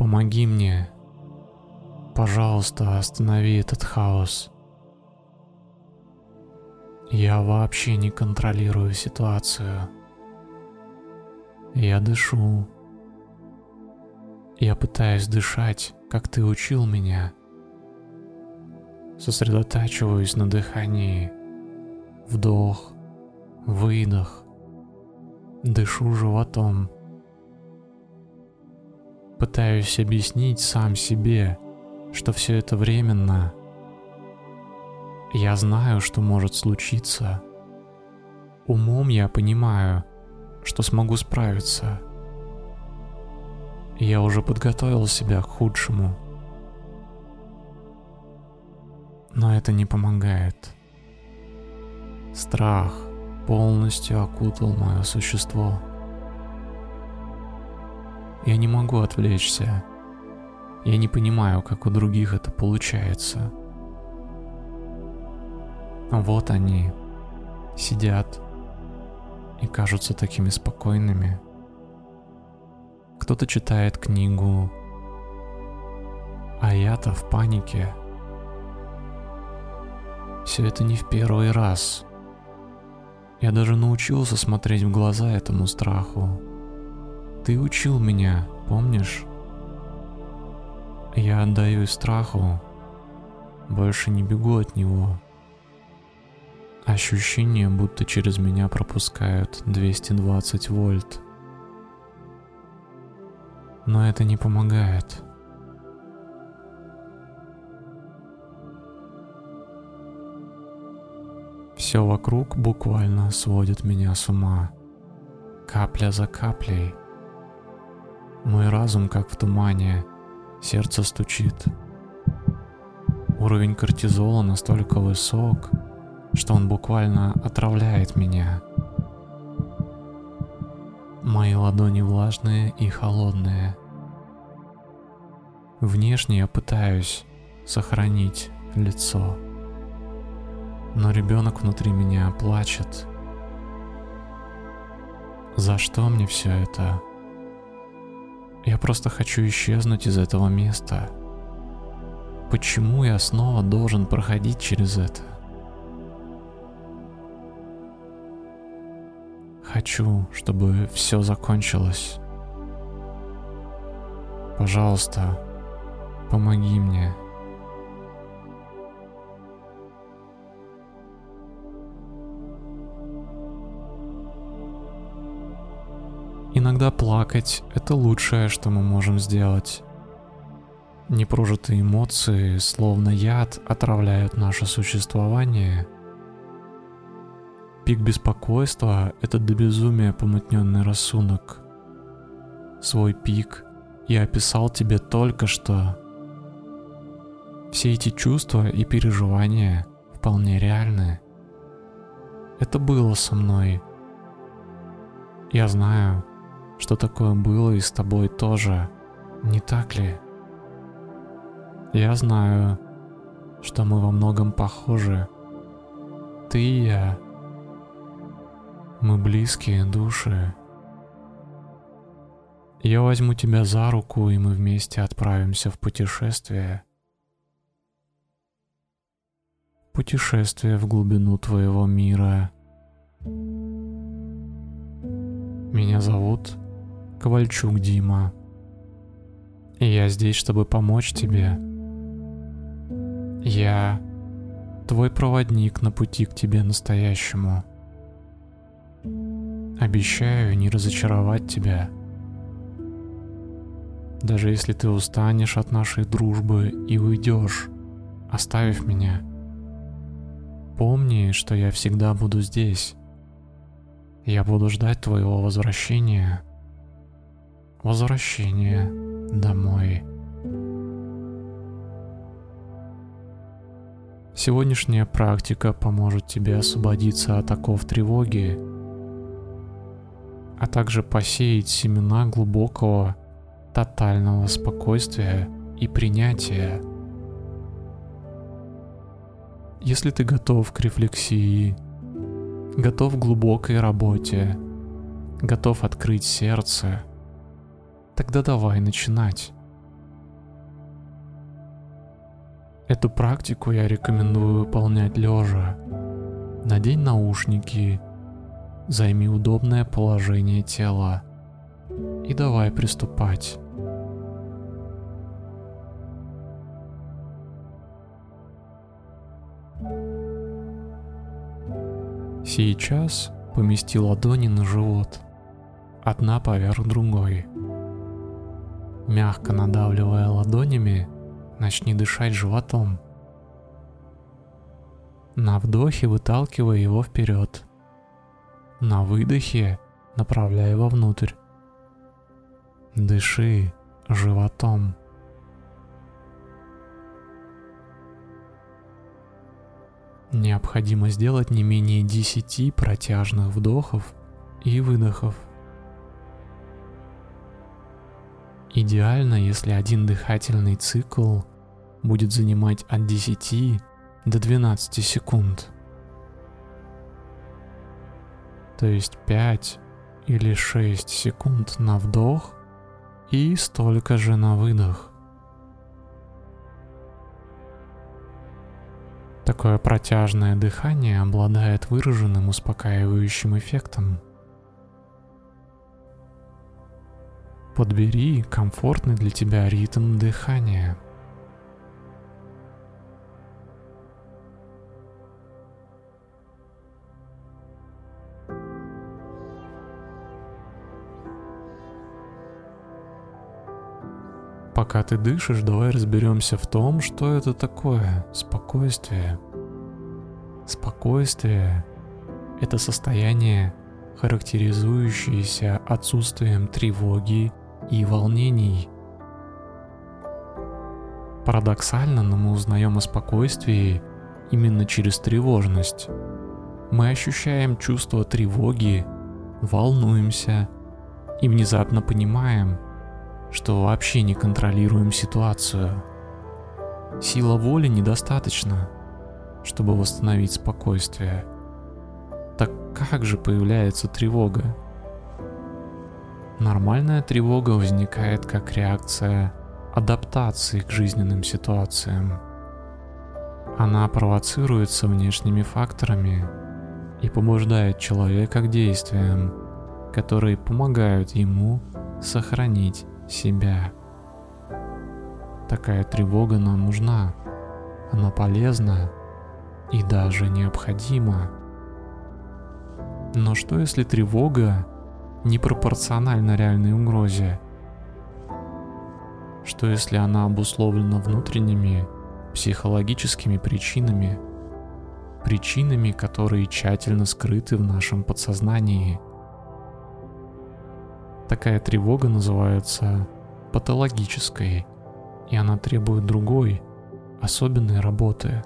Помоги мне. Пожалуйста, останови этот хаос. Я вообще не контролирую ситуацию. Я дышу. Я пытаюсь дышать, как ты учил меня. Сосредотачиваюсь на дыхании. Вдох, выдох. Дышу животом. Пытаюсь объяснить сам себе, что все это временно. Я знаю, что может случиться. Умом я понимаю, что смогу справиться. Я уже подготовил себя к худшему. Но это не помогает. Страх полностью окутал мое существо. Я не могу отвлечься. Я не понимаю, как у других это получается. Вот они сидят и кажутся такими спокойными. Кто-то читает книгу, а я-то в панике. Все это не в первый раз. Я даже научился смотреть в глаза этому страху. Ты учил меня, помнишь? Я отдаюсь страху, больше не бегу от него. Ощущение, будто через меня пропускают 220 вольт. Но это не помогает. Все вокруг буквально сводит меня с ума. Капля за каплей. Мой разум как в тумане, сердце стучит. Уровень кортизола настолько высок, что он буквально отравляет меня. Мои ладони влажные и холодные. Внешне я пытаюсь сохранить лицо. Но ребенок внутри меня плачет. За что мне все это? Я просто хочу исчезнуть из этого места. Почему я снова должен проходить через это? Хочу, чтобы все закончилось. Пожалуйста, помоги мне. Иногда плакать — это лучшее, что мы можем сделать. Непрожитые эмоции, словно яд, отравляют наше существование. Пик беспокойства — это до безумия помутненный рассудок. Свой пик я описал тебе только что. Все эти чувства и переживания вполне реальны. Это было со мной. Я знаю, что такое было и с тобой тоже, не так ли? Я знаю, что мы во многом похожи. Ты и я. Мы близкие души. Я возьму тебя за руку, и мы вместе отправимся в путешествие. Путешествие в глубину твоего мира. Меня зовут Ковальчук Дима. И я здесь, чтобы помочь тебе. Я твой проводник на пути к тебе настоящему. Обещаю не разочаровать тебя. Даже если ты устанешь от нашей дружбы и уйдешь, оставив меня. Помни, что я всегда буду здесь. Я буду ждать твоего возвращения Возвращение домой. Сегодняшняя практика поможет тебе освободиться от оков тревоги, а также посеять семена глубокого, тотального спокойствия и принятия. Если ты готов к рефлексии, готов к глубокой работе, готов открыть сердце – Тогда давай начинать. Эту практику я рекомендую выполнять лежа. Надень наушники, займи удобное положение тела и давай приступать. Сейчас помести ладони на живот, одна поверх другой. Мягко надавливая ладонями, начни дышать животом. На вдохе выталкивай его вперед. На выдохе направляй его внутрь. Дыши животом. Необходимо сделать не менее 10 протяжных вдохов и выдохов. Идеально, если один дыхательный цикл будет занимать от 10 до 12 секунд. То есть 5 или 6 секунд на вдох и столько же на выдох. Такое протяжное дыхание обладает выраженным успокаивающим эффектом. Подбери комфортный для тебя ритм дыхания – Пока ты дышишь, давай разберемся в том, что это такое спокойствие. Спокойствие — это состояние, характеризующееся отсутствием тревоги и волнений. Парадоксально, но мы узнаем о спокойствии именно через тревожность. Мы ощущаем чувство тревоги, волнуемся и внезапно понимаем — что вообще не контролируем ситуацию. Сила воли недостаточно, чтобы восстановить спокойствие. Так как же появляется тревога? Нормальная тревога возникает как реакция адаптации к жизненным ситуациям. Она провоцируется внешними факторами и побуждает человека к действиям, которые помогают ему сохранить себя. Такая тревога нам нужна, она полезна и даже необходима. Но что если тревога не пропорциональна реальной угрозе? Что если она обусловлена внутренними психологическими причинами, причинами, которые тщательно скрыты в нашем подсознании – Такая тревога называется патологической, и она требует другой, особенной работы.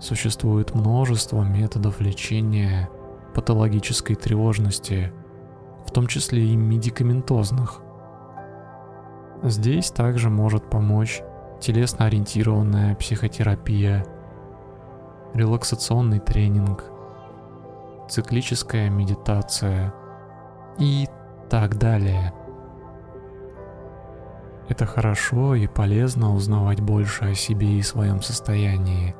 Существует множество методов лечения патологической тревожности, в том числе и медикаментозных. Здесь также может помочь телесно-ориентированная психотерапия, релаксационный тренинг, циклическая медитация – и так далее. Это хорошо и полезно узнавать больше о себе и своем состоянии.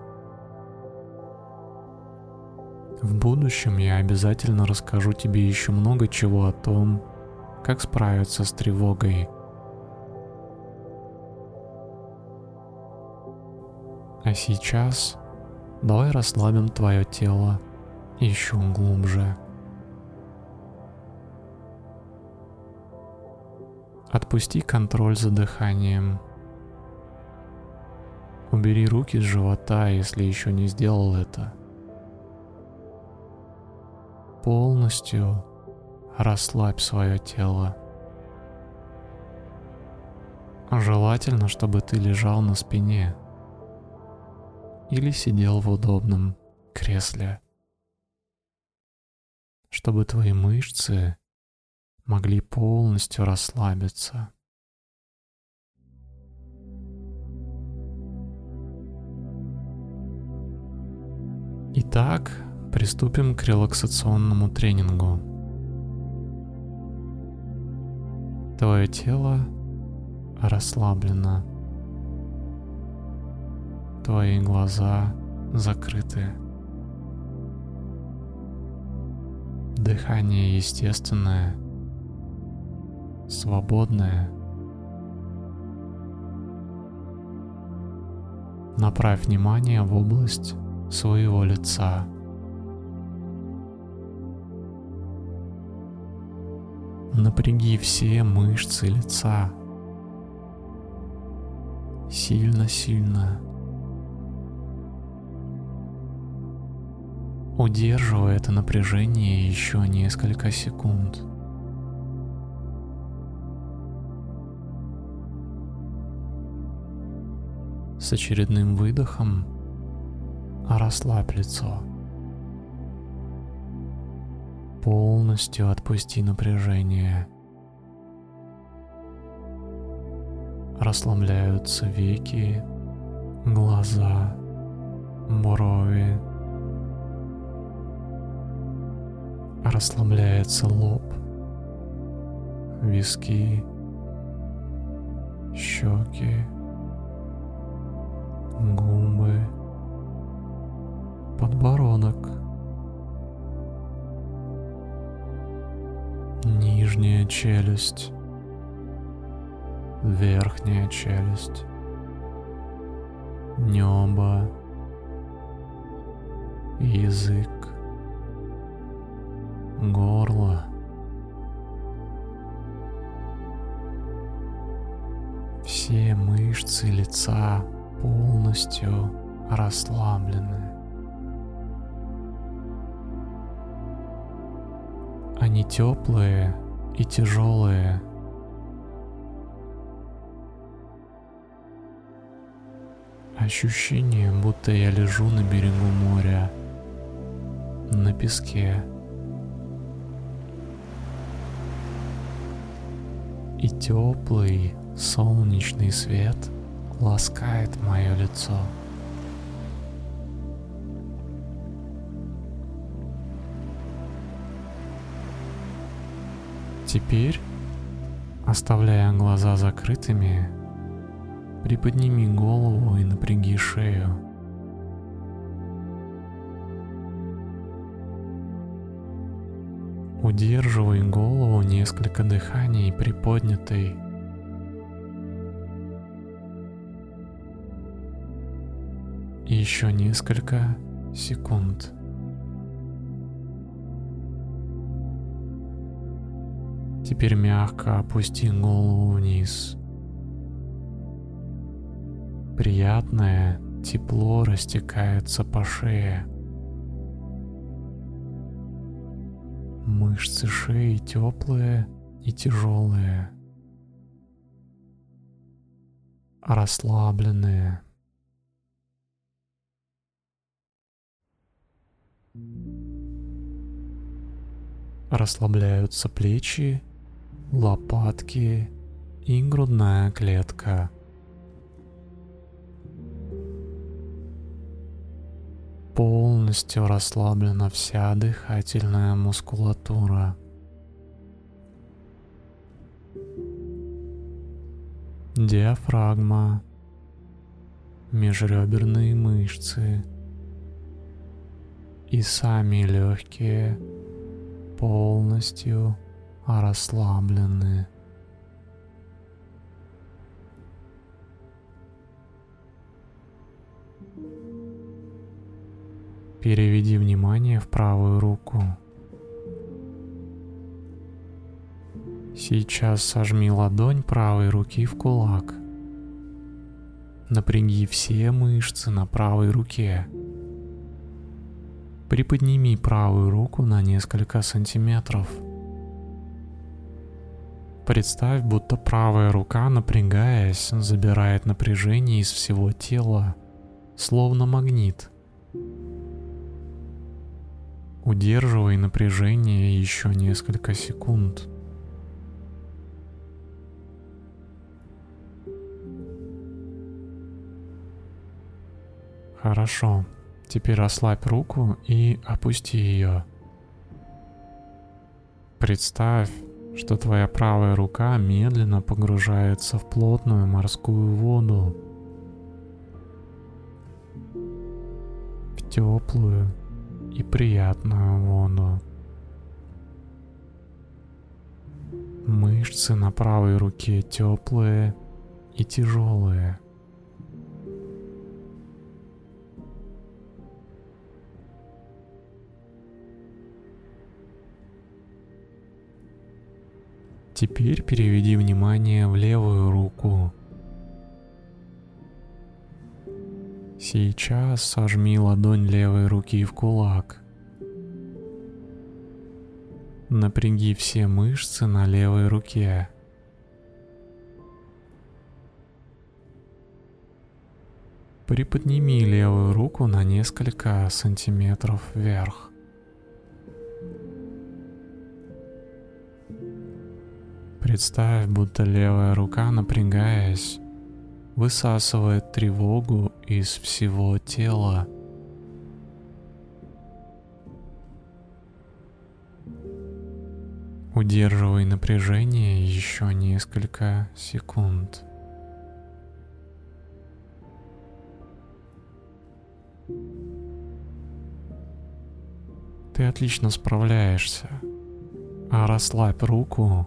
В будущем я обязательно расскажу тебе еще много чего о том, как справиться с тревогой. А сейчас давай расслабим твое тело еще глубже. Отпусти контроль за дыханием. Убери руки с живота, если еще не сделал это. Полностью расслабь свое тело. Желательно, чтобы ты лежал на спине или сидел в удобном кресле, чтобы твои мышцы могли полностью расслабиться. Итак, приступим к релаксационному тренингу. Твое тело расслаблено. Твои глаза закрыты. Дыхание естественное, свободное. Направь внимание в область своего лица. Напряги все мышцы лица. Сильно-сильно. Удерживай это напряжение еще несколько секунд. С очередным выдохом расслабь лицо. Полностью отпусти напряжение. Расслабляются веки, глаза, брови. Расслабляется лоб, виски, щеки, губы, подбородок, нижняя челюсть, верхняя челюсть, небо, язык, горло. Все мышцы лица полностью расслаблены. Они теплые и тяжелые. Ощущение, будто я лежу на берегу моря, на песке. И теплый солнечный свет ласкает мое лицо. Теперь, оставляя глаза закрытыми, приподними голову и напряги шею. Удерживай голову несколько дыханий приподнятой. Еще несколько секунд. Теперь мягко опусти голову вниз. Приятное тепло растекается по шее. Мышцы шеи теплые и тяжелые, расслабленные. Расслабляются плечи лопатки и грудная клетка. Полностью расслаблена вся дыхательная мускулатура. Диафрагма, межреберные мышцы и сами легкие полностью расслаблены. Переведи внимание в правую руку. Сейчас сожми ладонь правой руки в кулак. Напряги все мышцы на правой руке. Приподними правую руку на несколько сантиметров – Представь, будто правая рука, напрягаясь, забирает напряжение из всего тела, словно магнит. Удерживай напряжение еще несколько секунд. Хорошо. Теперь расслабь руку и опусти ее. Представь, что твоя правая рука медленно погружается в плотную морскую воду. теплую и приятную воду. Мышцы на правой руке теплые и тяжелые. Теперь переведи внимание в левую руку. Сейчас сожми ладонь левой руки в кулак. Напряги все мышцы на левой руке. Приподними левую руку на несколько сантиметров вверх. Представь, будто левая рука, напрягаясь, высасывает тревогу из всего тела. Удерживай напряжение еще несколько секунд. Ты отлично справляешься. А расслабь руку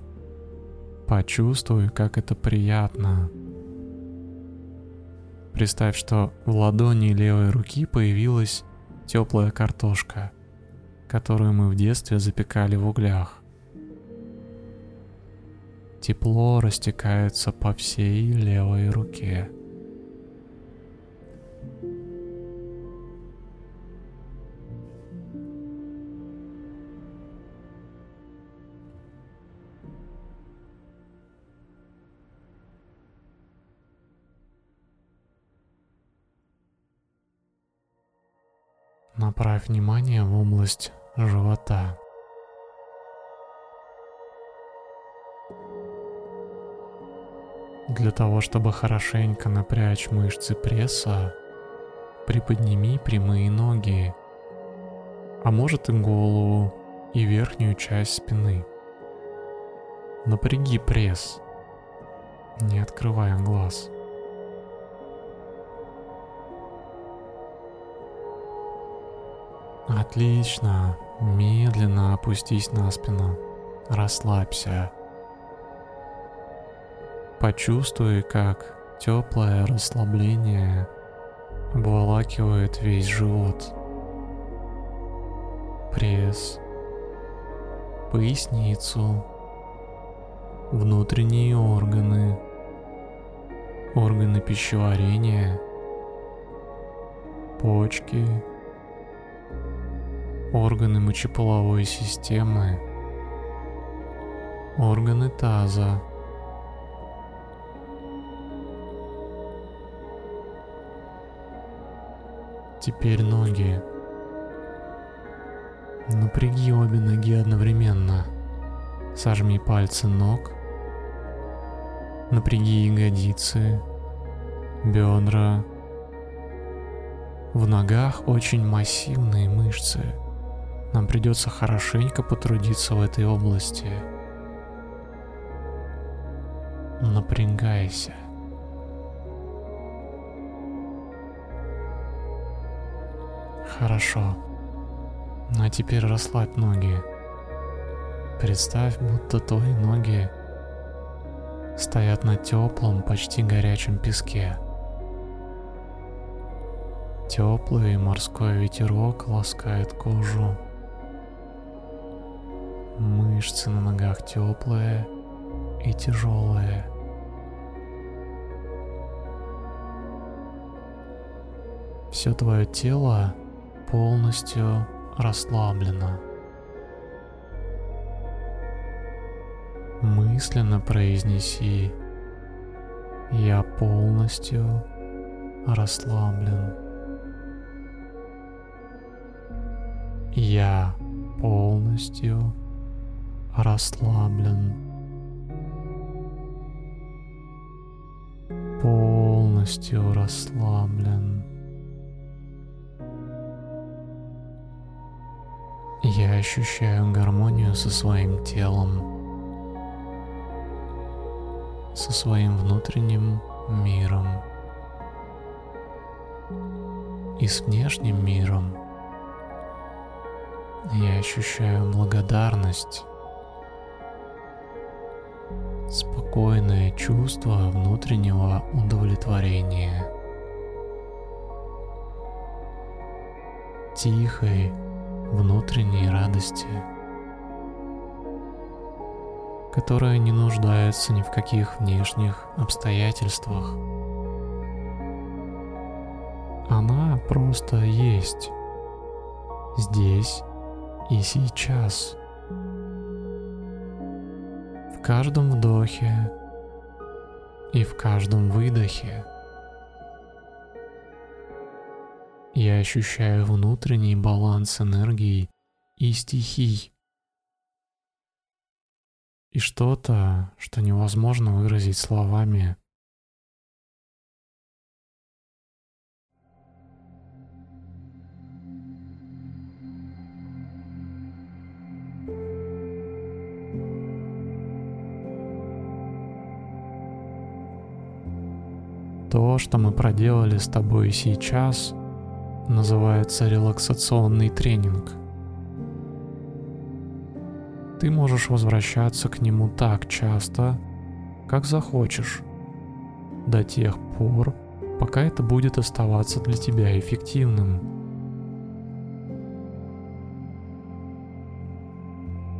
Почувствуй, как это приятно. Представь, что в ладони левой руки появилась теплая картошка, которую мы в детстве запекали в углях. Тепло растекается по всей левой руке. Направь внимание в область живота. Для того, чтобы хорошенько напрячь мышцы пресса, приподними прямые ноги, а может и голову и верхнюю часть спины. Напряги пресс, не открывая глаз. Отлично. Медленно опустись на спину. Расслабься. Почувствуй, как теплое расслабление обволакивает весь живот. Пресс, поясницу, внутренние органы, органы пищеварения, почки, органы мочеполовой системы, органы таза, Теперь ноги. Напряги обе ноги одновременно. Сожми пальцы ног. Напряги ягодицы, бедра. В ногах очень массивные мышцы. Нам придется хорошенько потрудиться в этой области. Напрягайся. Хорошо. Ну а теперь расслабь ноги. Представь, будто твои ноги стоят на теплом, почти горячем песке. Теплый морской ветерок ласкает кожу. Мышцы на ногах теплые и тяжелые. Все твое тело полностью расслаблено. Мысленно произнеси «Я полностью расслаблен». Я полностью расслаблен. Полностью расслаблен. Я ощущаю гармонию со своим телом, со своим внутренним миром. и с внешним миром. Я ощущаю благодарность, спокойное чувство внутреннего удовлетворения, тихой внутренней радости, которая не нуждается ни в каких внешних обстоятельствах. Она просто есть здесь и сейчас. В каждом вдохе и в каждом выдохе. Я ощущаю внутренний баланс энергии и стихий. И что-то, что невозможно выразить словами, То, что мы проделали с тобой сейчас, называется релаксационный тренинг. Ты можешь возвращаться к нему так часто, как захочешь, до тех пор, пока это будет оставаться для тебя эффективным.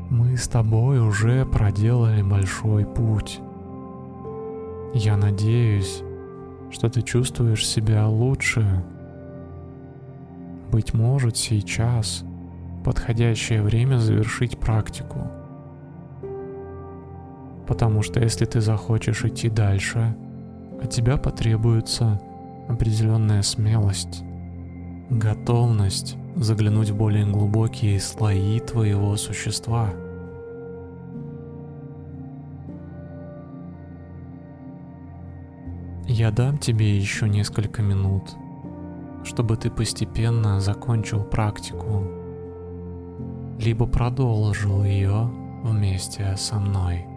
Мы с тобой уже проделали большой путь. Я надеюсь, что ты чувствуешь себя лучше. Быть может, сейчас подходящее время завершить практику. Потому что если ты захочешь идти дальше, от тебя потребуется определенная смелость, готовность заглянуть в более глубокие слои твоего существа – Я дам тебе еще несколько минут, чтобы ты постепенно закончил практику, либо продолжил ее вместе со мной.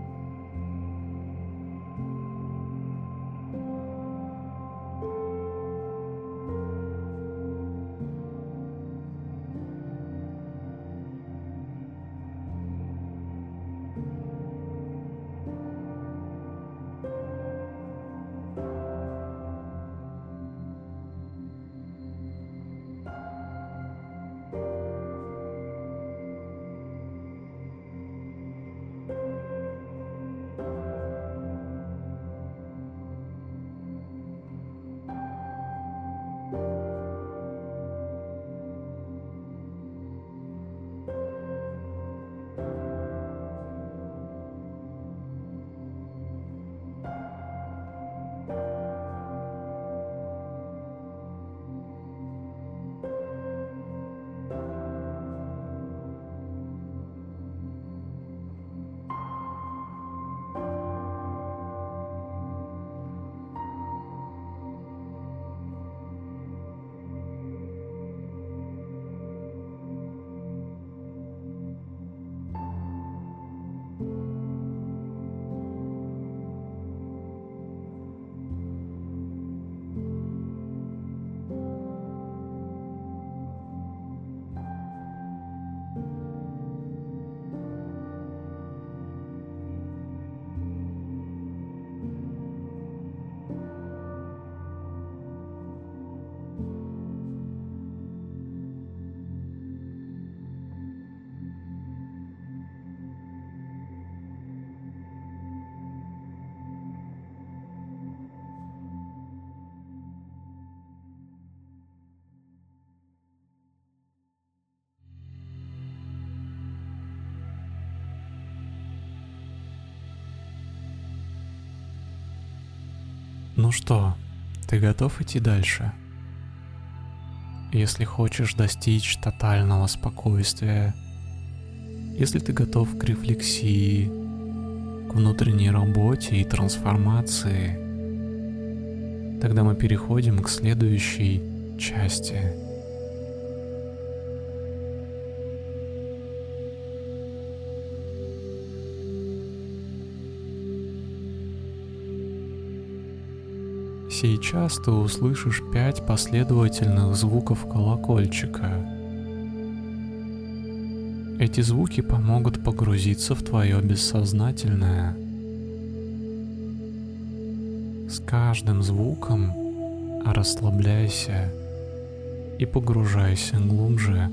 Ну что, ты готов идти дальше? Если хочешь достичь тотального спокойствия, если ты готов к рефлексии, к внутренней работе и трансформации, тогда мы переходим к следующей части – Сейчас ты услышишь пять последовательных звуков колокольчика. Эти звуки помогут погрузиться в твое бессознательное. С каждым звуком расслабляйся и погружайся глубже.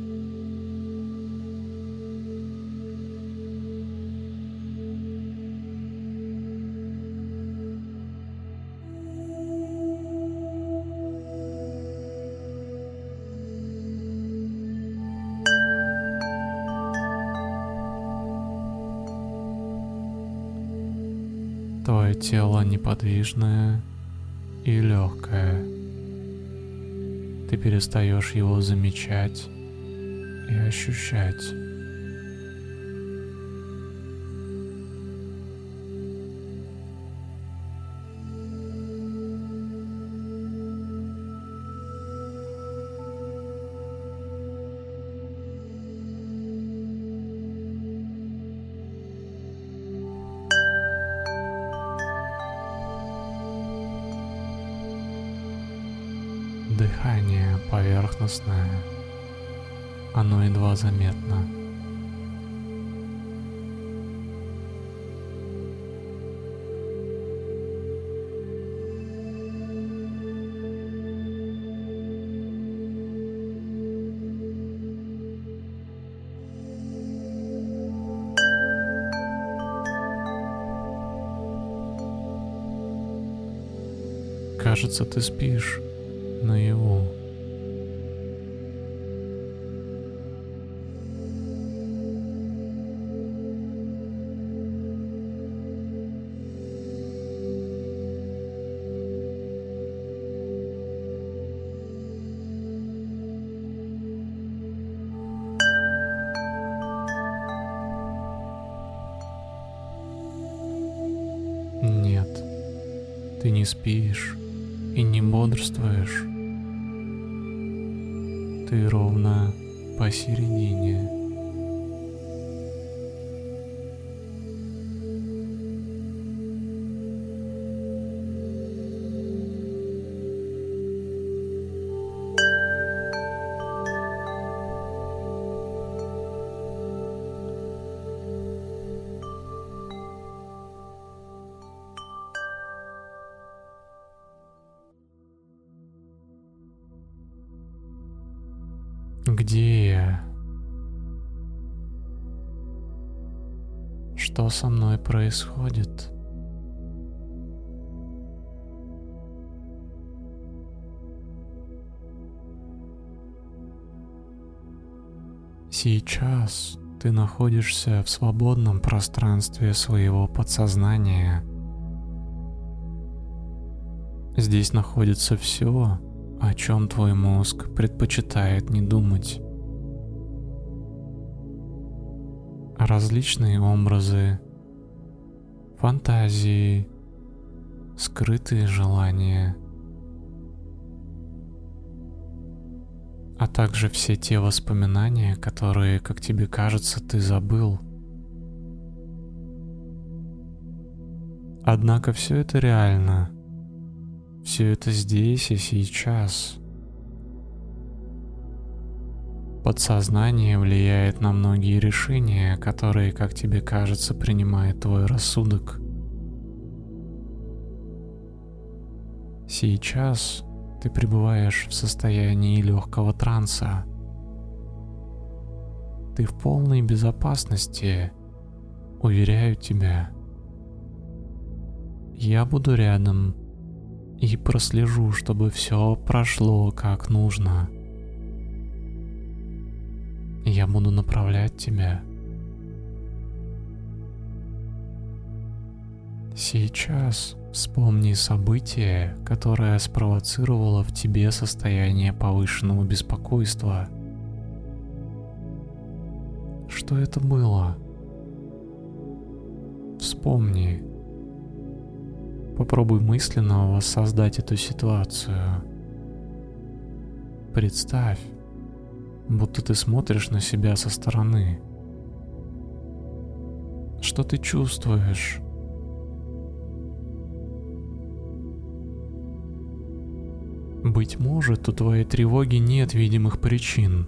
Твое тело неподвижное и легкое. Ты перестаешь его замечать и ощущать. Кажется, ты спишь наяву. Нет, ты не спишь бодрствуешь. Ты ровно посередине. Что со мной происходит? Сейчас ты находишься в свободном пространстве своего подсознания. Здесь находится все, о чем твой мозг предпочитает не думать. Различные образы, фантазии, скрытые желания, а также все те воспоминания, которые, как тебе кажется, ты забыл. Однако все это реально — все это здесь и сейчас. Подсознание влияет на многие решения, которые, как тебе кажется, принимает твой рассудок. Сейчас ты пребываешь в состоянии легкого транса. Ты в полной безопасности, уверяю тебя. Я буду рядом и прослежу, чтобы все прошло как нужно. Я буду направлять тебя. Сейчас вспомни событие, которое спровоцировало в тебе состояние повышенного беспокойства. Что это было? Вспомни. Попробуй мысленно воссоздать эту ситуацию. Представь, будто ты смотришь на себя со стороны. Что ты чувствуешь? Быть может, у твоей тревоги нет видимых причин.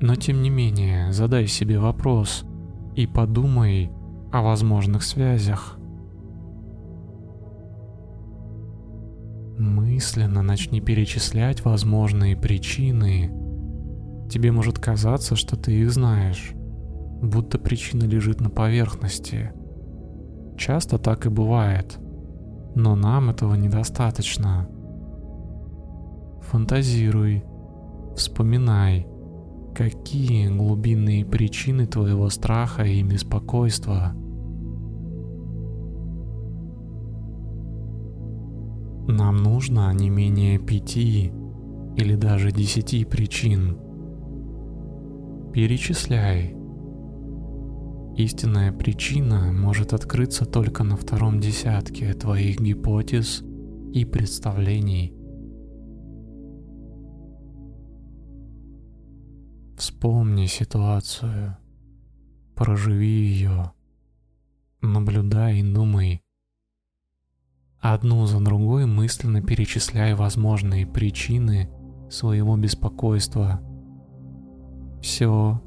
Но тем не менее, задай себе вопрос и подумай о возможных связях. Мысленно начни перечислять возможные причины. Тебе может казаться, что ты их знаешь, будто причина лежит на поверхности. Часто так и бывает, но нам этого недостаточно. Фантазируй, вспоминай, какие глубинные причины твоего страха и беспокойства. Нам нужно не менее пяти или даже десяти причин. Перечисляй. Истинная причина может открыться только на втором десятке твоих гипотез и представлений. Вспомни ситуацию, проживи ее, наблюдай и думай. Одну за другой мысленно перечисляй возможные причины своего беспокойства. Все,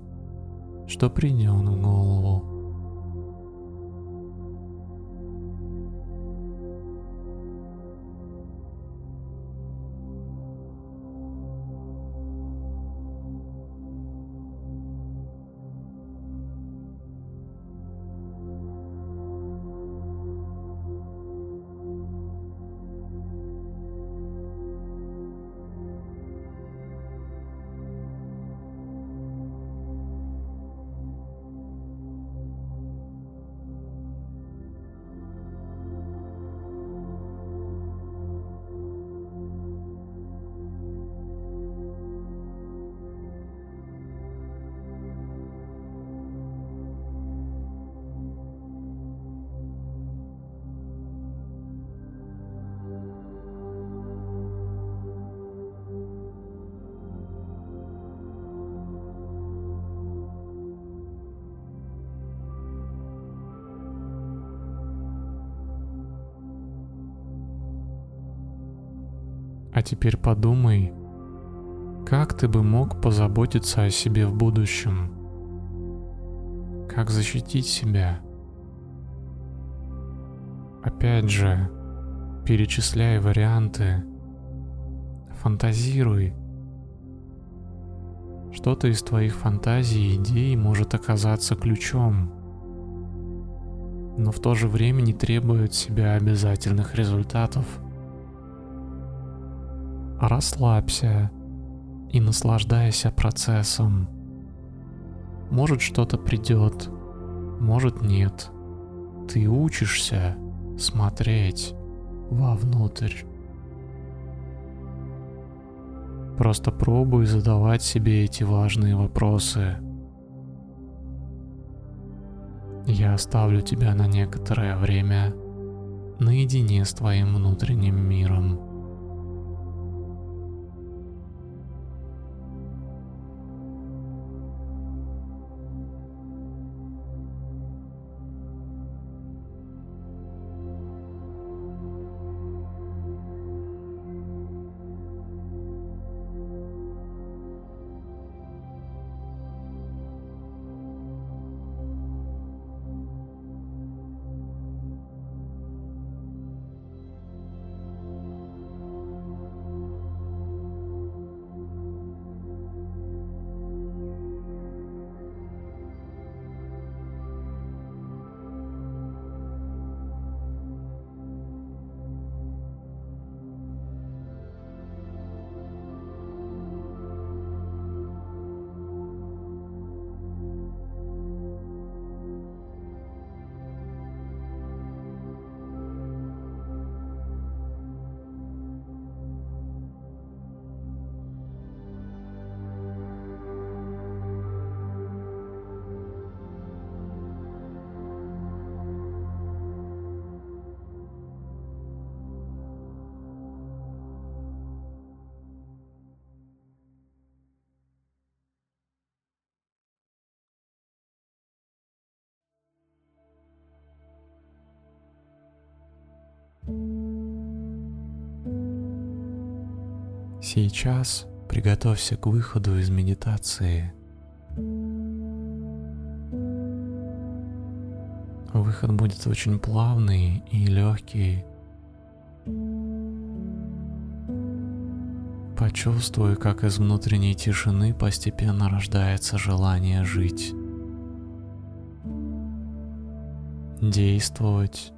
что придет в голову. А теперь подумай, как ты бы мог позаботиться о себе в будущем? Как защитить себя? Опять же, перечисляй варианты, фантазируй. Что-то из твоих фантазий и идей может оказаться ключом, но в то же время не требует себя обязательных результатов – расслабься и наслаждайся процессом. Может что-то придет, может нет. Ты учишься смотреть вовнутрь. Просто пробуй задавать себе эти важные вопросы. Я оставлю тебя на некоторое время наедине с твоим внутренним миром. Сейчас приготовься к выходу из медитации. Выход будет очень плавный и легкий. Почувствуй, как из внутренней тишины постепенно рождается желание жить, действовать,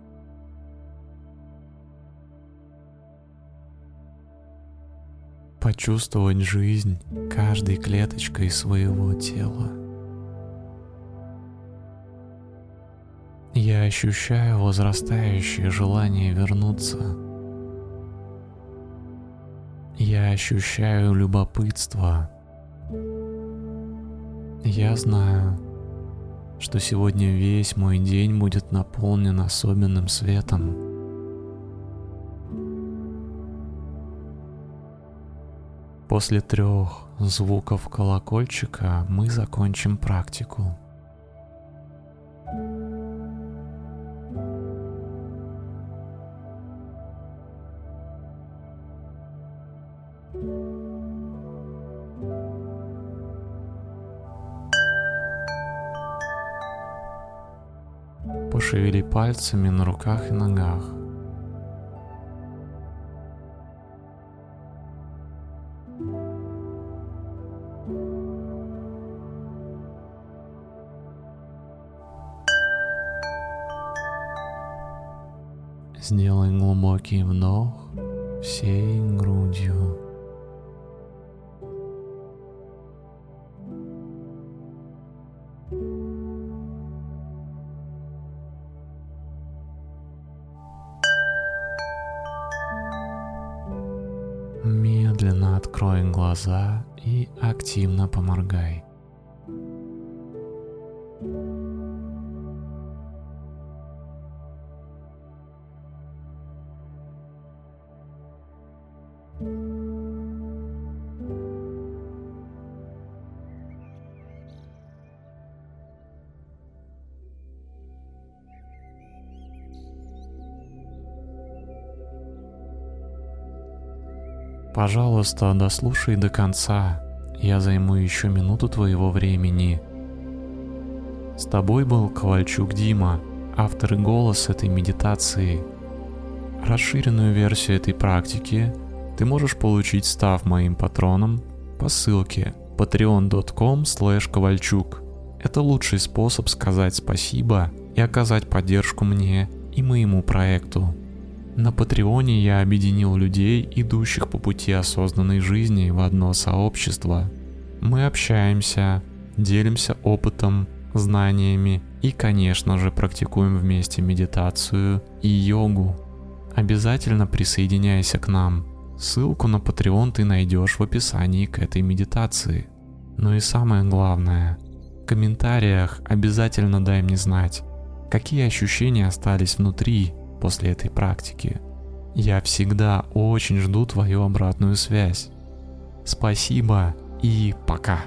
почувствовать жизнь каждой клеточкой своего тела. Я ощущаю возрастающее желание вернуться. Я ощущаю любопытство. Я знаю, что сегодня весь мой день будет наполнен особенным светом. После трех звуков колокольчика мы закончим практику. Пошевели пальцами на руках и ногах. Пожалуйста, дослушай до конца. Я займу еще минуту твоего времени. С тобой был Ковальчук Дима, автор и голос этой медитации. Расширенную версию этой практики ты можешь получить, став моим патроном по ссылке patreon.com ковальчук. Это лучший способ сказать спасибо и оказать поддержку мне и моему проекту. На Патреоне я объединил людей, идущих по пути осознанной жизни в одно сообщество. Мы общаемся, делимся опытом, знаниями и, конечно же, практикуем вместе медитацию и йогу. Обязательно присоединяйся к нам. Ссылку на Patreon ты найдешь в описании к этой медитации. Ну и самое главное, в комментариях обязательно дай мне знать, какие ощущения остались внутри после этой практики. Я всегда очень жду твою обратную связь. Спасибо и пока.